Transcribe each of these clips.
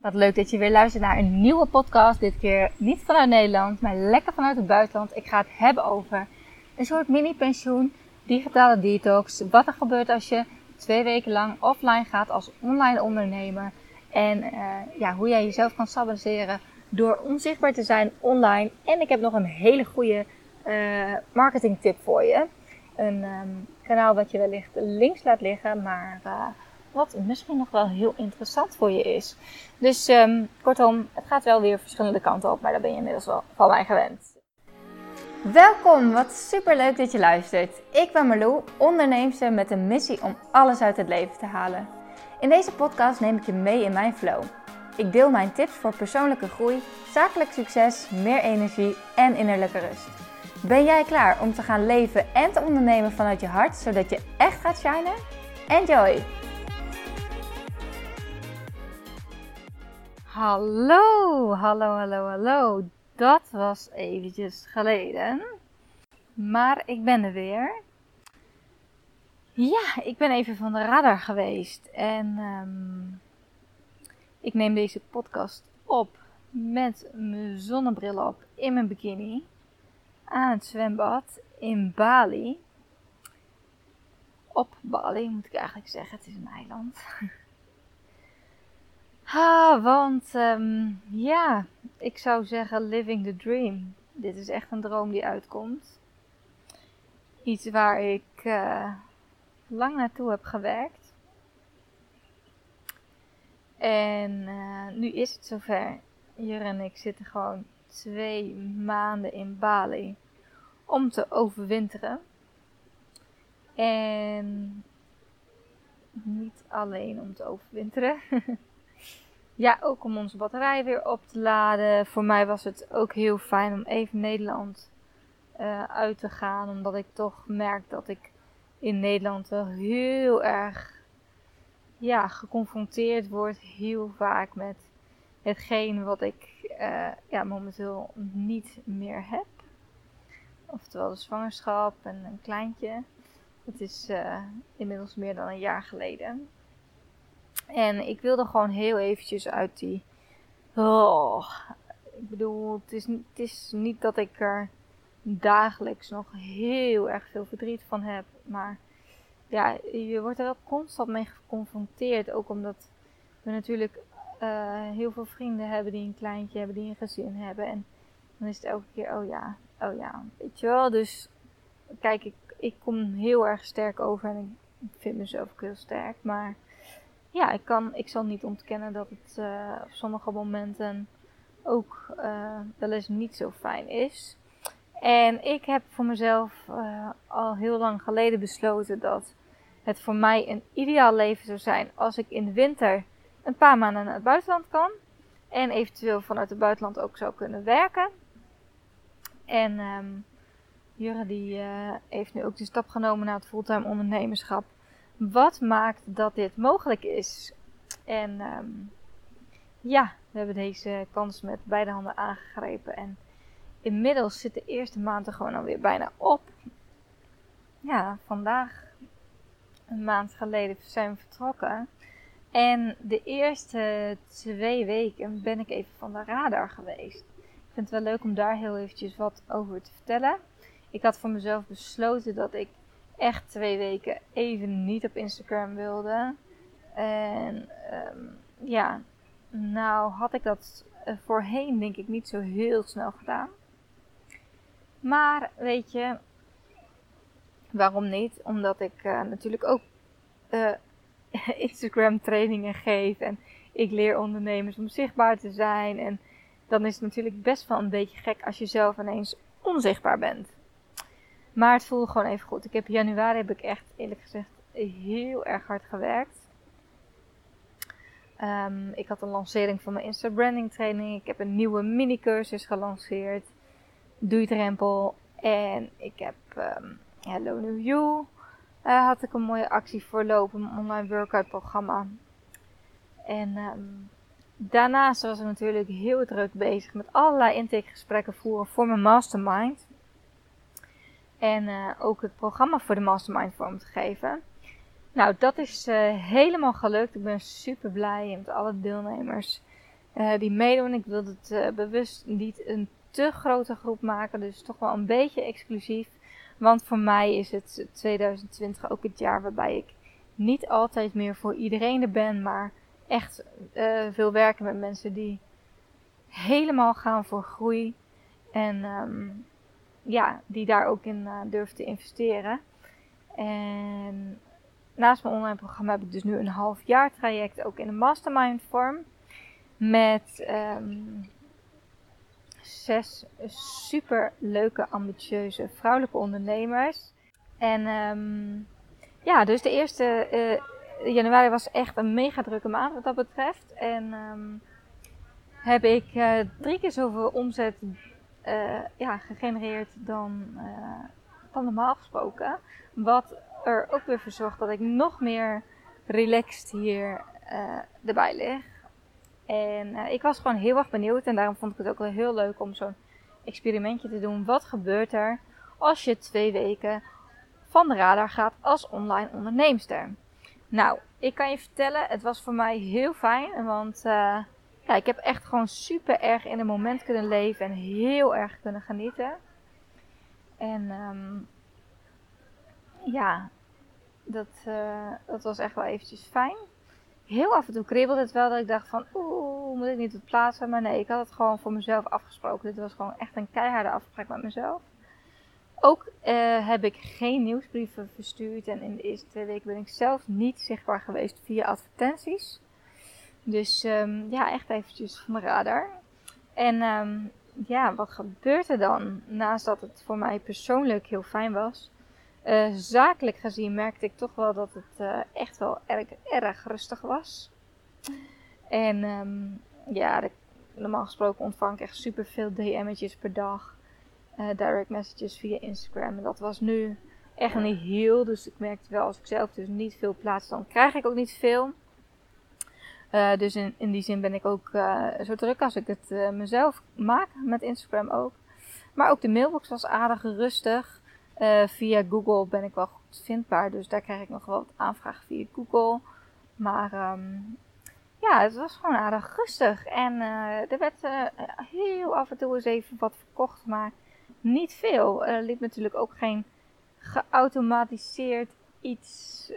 Wat leuk dat je weer luistert naar een nieuwe podcast. Dit keer niet vanuit Nederland, maar lekker vanuit het buitenland. Ik ga het hebben over een soort mini-pensioen, digitale detox. Wat er gebeurt als je twee weken lang offline gaat als online ondernemer. En uh, ja, hoe jij jezelf kan stabiliseren door onzichtbaar te zijn online. En ik heb nog een hele goede uh, marketing tip voor je. Een um, kanaal wat je wellicht links laat liggen, maar... Uh, wat misschien nog wel heel interessant voor je is. Dus um, kortom, het gaat wel weer verschillende kanten op, maar daar ben je inmiddels wel van mij gewend. Welkom, wat super leuk dat je luistert. Ik ben Marlou, onderneemster met een missie om alles uit het leven te halen. In deze podcast neem ik je mee in mijn flow. Ik deel mijn tips voor persoonlijke groei, zakelijk succes, meer energie en innerlijke rust. Ben jij klaar om te gaan leven en te ondernemen vanuit je hart, zodat je echt gaat shinen? Enjoy! Hallo, hallo, hallo, hallo. Dat was eventjes geleden. Maar ik ben er weer. Ja, ik ben even van de radar geweest. En um, ik neem deze podcast op met mijn zonnebril op in mijn bikini. Aan het zwembad in Bali. Op Bali moet ik eigenlijk zeggen. Het is een eiland. Ah, want um, ja, ik zou zeggen living the dream. Dit is echt een droom die uitkomt. Iets waar ik uh, lang naartoe heb gewerkt. En uh, nu is het zover. Jur en ik zitten gewoon twee maanden in Bali om te overwinteren. En niet alleen om te overwinteren. Ja, ook om onze batterij weer op te laden. Voor mij was het ook heel fijn om even Nederland uh, uit te gaan. Omdat ik toch merk dat ik in Nederland wel heel erg ja, geconfronteerd word. Heel vaak met hetgeen wat ik uh, ja, momenteel niet meer heb. Oftewel de zwangerschap en een kleintje. Het is uh, inmiddels meer dan een jaar geleden. En ik wilde gewoon heel eventjes uit die. Oh, ik bedoel, het is, het is niet dat ik er dagelijks nog heel erg veel verdriet van heb. Maar ja, je wordt er wel constant mee geconfronteerd. Ook omdat we natuurlijk uh, heel veel vrienden hebben die een kleintje hebben, die een gezin hebben. En dan is het elke keer, oh ja, oh ja, weet je wel. Dus kijk, ik, ik kom heel erg sterk over en ik vind mezelf ook heel sterk. Maar ja, ik, kan, ik zal niet ontkennen dat het uh, op sommige momenten ook uh, wel eens niet zo fijn is. En ik heb voor mezelf uh, al heel lang geleden besloten dat het voor mij een ideaal leven zou zijn als ik in de winter een paar maanden naar het buitenland kan. En eventueel vanuit het buitenland ook zou kunnen werken. En um, Jurre die heeft nu ook de stap genomen naar het fulltime ondernemerschap wat maakt dat dit mogelijk is? En um, ja, we hebben deze kans met beide handen aangegrepen. En inmiddels zit de eerste maand er gewoon alweer bijna op. Ja, vandaag, een maand geleden, zijn we vertrokken. En de eerste twee weken ben ik even van de radar geweest. Ik vind het wel leuk om daar heel eventjes wat over te vertellen. Ik had voor mezelf besloten dat ik echt twee weken even niet op Instagram wilde. En um, ja, nou had ik dat eh, voorheen denk ik niet zo heel snel gedaan. Maar weet je, waarom niet? Omdat ik uh, natuurlijk ook uh, Instagram trainingen geef en ik leer ondernemers om zichtbaar te zijn. En dan is het natuurlijk best wel een beetje gek als je zelf ineens onzichtbaar bent. Maar het voelde gewoon even goed. Ik heb januari heb ik echt eerlijk gezegd heel erg hard gewerkt. Um, ik had een lancering van mijn Insta branding training. Ik heb een nieuwe mini cursus gelanceerd. Doei-drempel. En ik heb um, Hello New You. Uh, had ik een mooie actie voor lopen. Een online workout programma. En um, daarnaast was ik natuurlijk heel druk bezig met allerlei intakegesprekken voeren voor mijn mastermind. En uh, ook het programma voor de Mastermind vorm te geven. Nou, dat is uh, helemaal gelukt. Ik ben super blij met alle deelnemers. uh, die meedoen. Ik wil het bewust niet een te grote groep maken, dus toch wel een beetje exclusief. Want voor mij is het 2020 ook het jaar waarbij ik niet altijd meer voor iedereen er ben, maar echt veel werken met mensen die helemaal gaan voor groei. En um, ja, die daar ook in uh, durven te investeren. En naast mijn online programma heb ik dus nu een half jaar traject ook in een mastermind vorm. Met um, zes super leuke, ambitieuze vrouwelijke ondernemers. En um, ja, dus de eerste uh, januari was echt een mega drukke maand wat dat betreft. En um, heb ik uh, drie keer zoveel omzet uh, ja, gegenereerd dan, dan normaal gesproken. Wat er ook weer voor zorgt dat ik nog meer relaxed hier erbij lig. En ik was gewoon heel erg benieuwd en daarom vond ik het ook wel heel leuk om zo'n experimentje te doen. Wat gebeurt er als je twee weken van de radar gaat als online onderneemster. Nou, ik kan je vertellen, het was voor mij heel fijn. Want ja, ik heb echt gewoon super erg in het moment kunnen leven en heel erg kunnen genieten. En um, ja, dat, uh, dat was echt wel eventjes fijn. Heel af en toe kriebelde het wel dat ik dacht van oeh, moet ik niet op plaatsen? Maar nee, ik had het gewoon voor mezelf afgesproken. Dit was gewoon echt een keiharde afspraak met mezelf. Ook uh, heb ik geen nieuwsbrieven verstuurd en in de eerste twee weken ben ik zelf niet zichtbaar geweest via advertenties. Dus um, ja, echt eventjes van de radar. En um, ja, wat gebeurt er dan? Naast dat het voor mij persoonlijk heel fijn was, uh, zakelijk gezien merkte ik toch wel dat het uh, echt wel erg, erg rustig was. En um, ja, de, normaal gesproken ontvang ik echt super veel DM'tjes per dag uh, direct messages via Instagram. En dat was nu echt niet heel. Dus ik merkte wel, als ik zelf dus niet veel plaats, dan krijg ik ook niet veel. Uh, dus in, in die zin ben ik ook uh, zo druk als ik het uh, mezelf maak met Instagram ook. Maar ook de mailbox was aardig rustig. via Google ben ik wel goed vindbaar. Dus daar krijg ik nog wel wat aanvragen via Google. Maar um, ja, het was gewoon aardig rustig. En er werd heel af en toe eens even wat verkocht. Maar niet veel. Er liep natuurlijk ook geen geautomatiseerd iets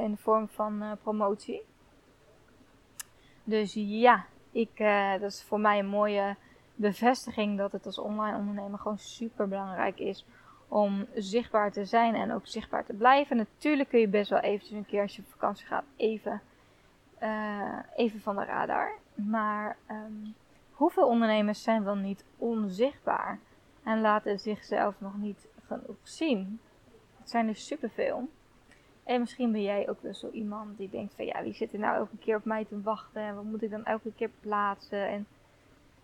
in de vorm van promotie. Dus ja, ik, uh, dat is voor mij een mooie bevestiging dat het als online ondernemer gewoon super belangrijk is om zichtbaar te zijn en ook zichtbaar te blijven. Natuurlijk kun je best wel eventjes een keer als je op vakantie gaat even, even van de radar. Maar um, hoeveel ondernemers zijn wel niet onzichtbaar? en laten zichzelf nog niet genoeg zien. Het zijn er superveel. En misschien ben jij ook wel zo iemand die denkt van ja, wie zit er nou elke keer op mij te wachten en wat moet ik dan elke keer plaatsen en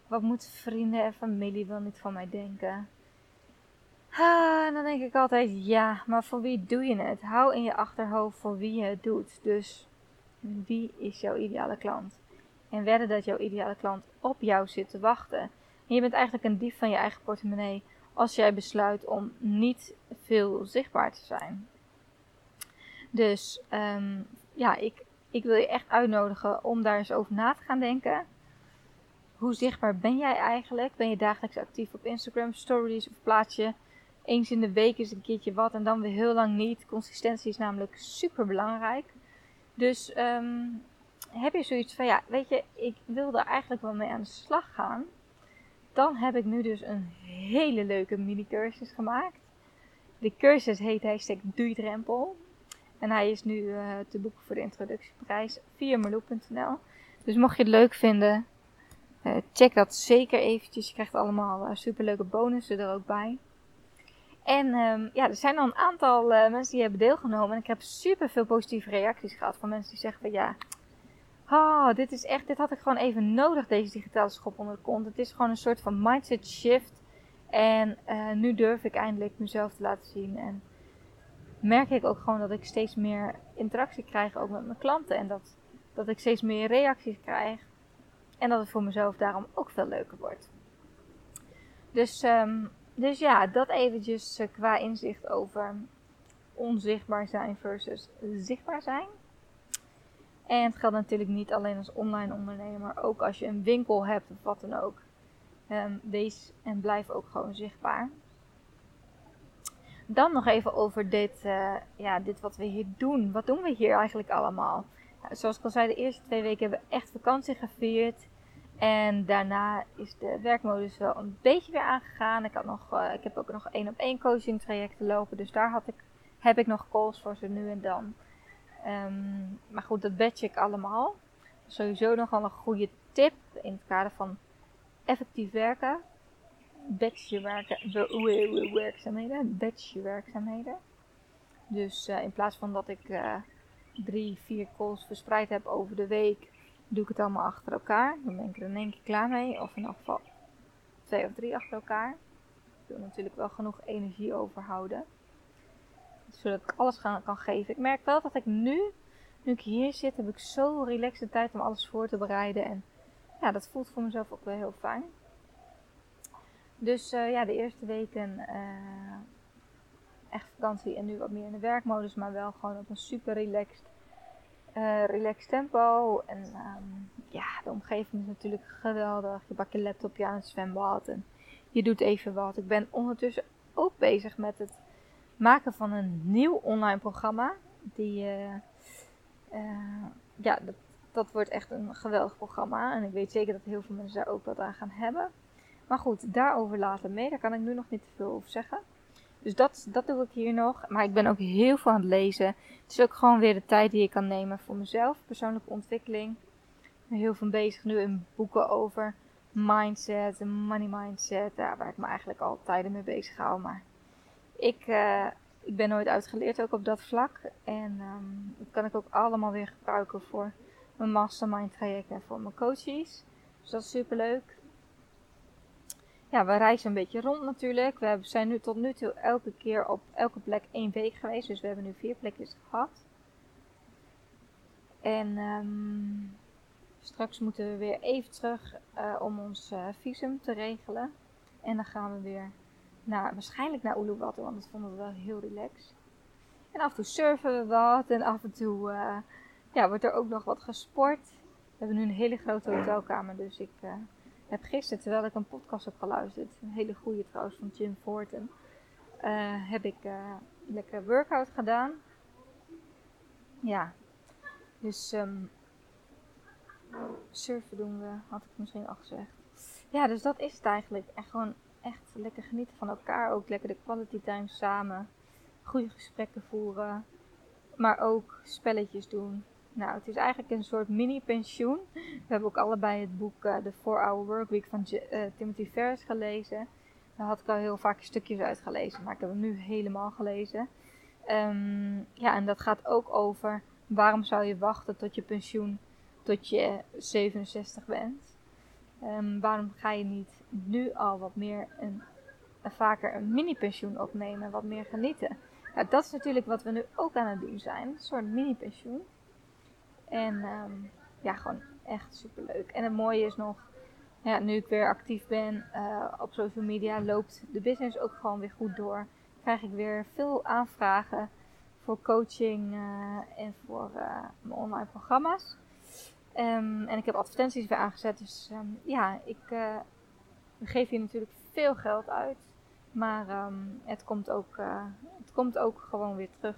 wat moeten vrienden en familie wel niet van mij denken. Ah, en dan denk ik altijd ja, maar voor wie doe je het? Hou in je achterhoofd voor wie je het doet. Dus wie is jouw ideale klant? En wedden dat jouw ideale klant op jou zit te wachten. En je bent eigenlijk een dief van je eigen portemonnee als jij besluit om niet veel zichtbaar te zijn. Dus um, ja, ik, ik wil je echt uitnodigen om daar eens over na te gaan denken. Hoe zichtbaar ben jij eigenlijk? Ben je dagelijks actief op Instagram stories of plaats je eens in de week eens een keertje wat en dan weer heel lang niet? Consistentie is namelijk super belangrijk. Dus um, heb je zoiets van ja, weet je, ik wil daar eigenlijk wel mee aan de slag gaan dan heb ik nu dus een hele leuke mini-cursus gemaakt. De cursus heet hashtag Doeidrempel. En hij is nu uh, te boeken voor de introductieprijs via marloe.nl. Dus mocht je het leuk vinden, uh, check dat zeker eventjes. Je krijgt allemaal uh, superleuke bonussen er ook bij. En um, ja, er zijn al een aantal mensen die hebben deelgenomen. En ik heb super veel positieve reacties gehad van mensen die zeggen van ja, Oh, dit is echt, dit had ik gewoon even nodig, deze digitale schop onder de kont. Het is gewoon een soort van mindset shift. En nu durf ik eindelijk mezelf te laten zien. En merk ik ook gewoon dat ik steeds meer interactie krijg, ook met mijn klanten. En dat, dat ik steeds meer reacties krijg. En dat het voor mezelf daarom ook veel leuker wordt. Dus, um, dus ja, dat eventjes uh, qua inzicht over onzichtbaar zijn versus zichtbaar zijn. En het geldt natuurlijk niet alleen als online ondernemer, maar ook als je een winkel hebt of wat dan ook. Um, wees en blijf ook gewoon zichtbaar. Dan nog even over dit, uh, ja, dit wat we hier doen. Wat doen we hier eigenlijk allemaal? Nou, zoals ik al zei, de eerste twee weken hebben we echt vakantie gevierd. En daarna is de werkmodus wel een beetje weer aangegaan. Ik, had nog, uh, ik heb ook nog één op één coaching trajecten lopen. Dus daar had ik, heb ik nog calls voor ze nu en dan. Um, maar goed, dat badge ik allemaal. Sowieso nogal een goede tip in het kader van effectief werken. Werken, werkzaamheden. Dus uh, in plaats van dat ik uh, drie, vier calls verspreid heb over de week, doe ik het allemaal achter elkaar. Dan ben ik er in één keer klaar mee. Of in elk geval twee of drie achter elkaar. Ik wil natuurlijk wel genoeg energie overhouden. Zodat ik alles kan, kan geven. Ik merk wel dat ik nu, nu ik hier zit, heb ik zo relaxed tijd om alles voor te bereiden. En ja, dat voelt voor mezelf ook wel heel fijn. Dus uh, ja, de eerste weken uh, echt vakantie en nu wat meer in de werkmodus, maar wel gewoon op een super relaxed, uh, relaxed tempo. En um, ja, de omgeving is natuurlijk geweldig. Je pakt je laptopje aan het zwembad en je doet even wat. Ik ben ondertussen ook bezig met het maken van een nieuw online programma. Die, ja, dat, dat wordt echt een geweldig programma. En ik weet zeker dat heel veel mensen daar ook wat aan gaan hebben. Maar goed, daarover later mee. Daar kan ik nu nog niet te veel over zeggen. Dus dat, dat doe ik hier nog. Maar ik ben ook heel veel aan het lezen. Het is ook gewoon weer de tijd die ik kan nemen voor mezelf. Persoonlijke ontwikkeling. Ik ben heel veel bezig nu in boeken over mindset money mindset. Ja, waar ik me eigenlijk al tijden mee bezig hou. Maar ik, uh, ik ben nooit uitgeleerd ook op dat vlak. En um, dat kan ik ook allemaal weer gebruiken voor mijn mastermind traject en voor mijn coaches. Dus dat is super leuk we reizen een beetje rond natuurlijk. We zijn nu tot nu toe elke keer op elke plek één week geweest. Dus we hebben nu vier plekjes gehad. En um, straks moeten we weer even terug uh, om ons uh, visum te regelen. En dan gaan we weer naar, waarschijnlijk naar Uluwatu, want dat vonden we wel heel relaxed. En af en toe surfen we wat en af en toe uh, ja, wordt er ook nog wat gesport. We hebben nu een hele grote hotelkamer, dus ik heb gisteren, terwijl ik een podcast heb geluisterd, een hele goede trouwens van Jim Forten, uh, heb ik uh, lekker workout gedaan. Ja, dus um, surfen doen we, had ik misschien al gezegd. Ja, dus dat is het eigenlijk. Echt gewoon echt lekker genieten van elkaar. Ook lekker de quality time samen. Goede gesprekken voeren. Maar ook spelletjes doen. Nou, het is eigenlijk een soort mini-pensioen. We hebben ook allebei het boek uh, The 4-Hour Workweek van uh, Timothy Ferris gelezen. Daar had ik al heel vaak stukjes uit gelezen, maar ik heb hem nu helemaal gelezen. Um, ja, en dat gaat ook over waarom zou je wachten tot je pensioen, tot je 67 bent. Um, waarom ga je niet nu al wat meer een, een vaker een mini-pensioen opnemen, wat meer genieten? Nou, dat is natuurlijk wat we nu ook aan het doen zijn, een soort mini-pensioen. En um, ja, gewoon echt super leuk. En het mooie is nog, ja, nu ik weer actief ben uh, op social media, loopt de business ook gewoon weer goed door. Krijg ik weer veel aanvragen voor coaching uh, en voor uh, mijn online programma's. Um, en ik heb advertenties weer aangezet. Dus um, ja, ik geef hier natuurlijk veel geld uit. Maar het, komt ook, het komt ook gewoon weer terug.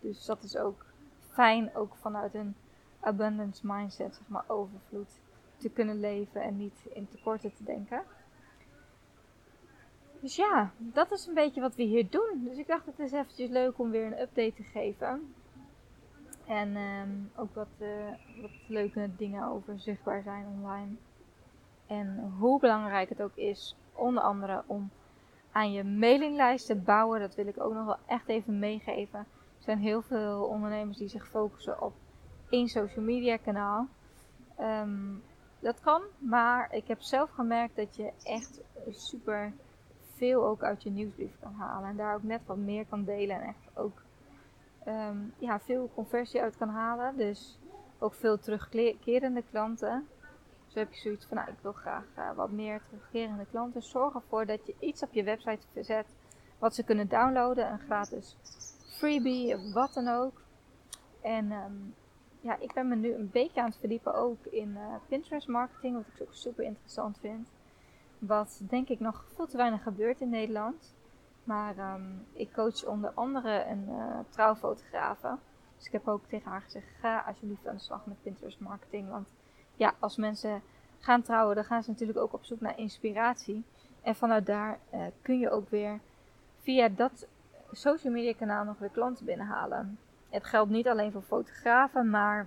Dus dat is ook fijn, ook vanuit een abundance mindset, zeg maar overvloed, te kunnen leven en niet in tekorten te denken. Dus ja, dat is een beetje wat we hier doen. Dus ik dacht het is eventjes leuk om weer een update te geven. En um, ook wat, uh, wat leuke dingen over zichtbaar zijn online. En hoe belangrijk het ook is, onder andere om aan je mailinglijst te bouwen. Dat wil ik ook nog wel echt even meegeven. Er zijn heel veel ondernemers die zich focussen op één social media kanaal. Um, dat kan, maar ik heb zelf gemerkt dat je echt super veel ook uit je nieuwsbrief kan halen. En daar ook net wat meer kan delen. En echt ook um, ja, veel conversie uit kan halen. Dus ook veel terugkerende klanten. Dus heb je zoiets van, nou, ik wil graag uh, wat meer terugkerende klanten. Zorg ervoor dat je iets op je website zet wat ze kunnen downloaden. Een gratis freebie wat dan ook. En um, ja, ik ben me nu een beetje aan het verdiepen ook in Pinterest marketing, wat ik ook super interessant vind. Wat denk ik nog veel te weinig gebeurt in Nederland. Maar ehm, ik coach onder andere een uh. Dus ik heb ook tegen haar gezegd: ga alsjeblieft aan de slag met Pinterest marketing. Want ja, als mensen gaan trouwen, dan gaan ze natuurlijk ook op zoek naar inspiratie. En vanuit daar uh, kun je ook weer via dat social media kanaal nog weer klanten binnenhalen. Het geldt niet alleen voor fotografen, maar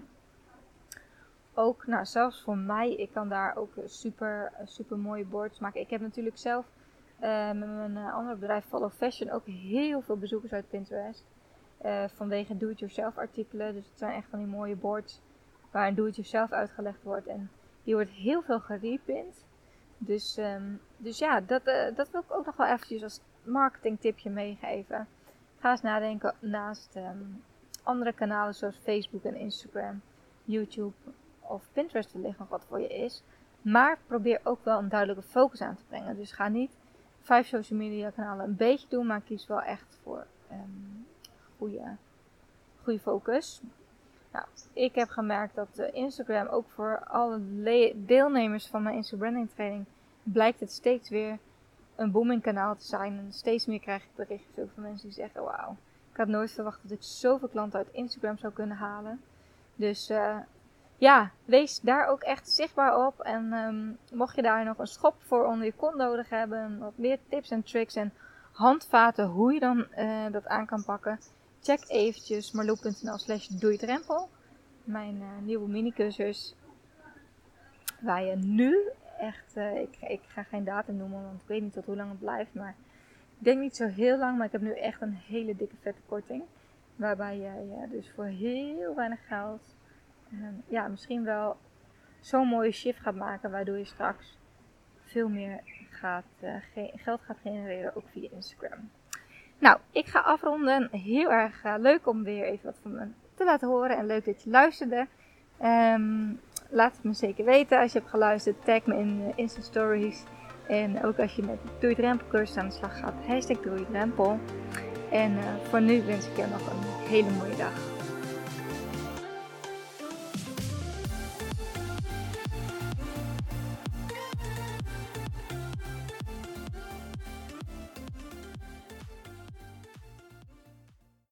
ook, nou zelfs voor mij, ik kan daar ook super, super mooie boards maken. Ik heb natuurlijk zelf uh, met mijn uh, andere bedrijf Follow Fashion ook heel veel bezoekers uit Pinterest. Uh, vanwege do-it-yourself artikelen. Dus het zijn echt van die mooie boards waar een do-it-yourself uitgelegd wordt. En die wordt heel veel gerepind. Dus, um, dus ja, dat, dat wil ik ook nog wel eventjes als marketingtipje meegeven. Ga eens nadenken naast um, andere kanalen zoals Facebook en Instagram, YouTube of Pinterest wellicht nog wat voor je is. Maar probeer ook wel een duidelijke focus aan te brengen. Dus ga niet vijf social media kanalen een beetje doen, maar kies wel echt voor um, goede, goede focus. Nou, ik heb gemerkt dat Instagram ook voor alle deelnemers van mijn Instagram training blijkt het steeds weer een booming kanaal te zijn. En steeds meer krijg ik berichten van mensen die zeggen: Wauw, ik had nooit verwacht dat ik zoveel klanten uit Instagram zou kunnen halen. Dus uh, ja, wees daar ook echt zichtbaar op. En um, mocht je daar nog een schop voor onder je kont nodig hebben, wat meer tips en tricks en handvaten hoe je dan uh, dat aan kan pakken, check eventjes marloe.nl slash. Mijn uh, nieuwe mini-cursus. Waar je nu echt, ik, ik ga geen datum noemen, want ik weet niet tot hoe lang het blijft. Maar ik denk niet zo heel lang, maar ik heb nu echt een hele dikke vette korting. Waarbij je dus voor heel weinig geld Ehm, ja, misschien wel zo'n mooie shift gaat maken, waardoor je straks veel meer gaat, uh, geld gaat genereren, ook via Instagram. Nou, ik ga afronden. Heel erg uh, leuk om weer even wat van me te laten horen en leuk dat je luisterde. Um, laat het me zeker weten als je hebt geluisterd. Tag me in uh, Insta Stories. En ook als je met de Doei Drempel aan de slag gaat, hashtag Doei Drempel. En voor nu wens ik je nog een hele mooie dag.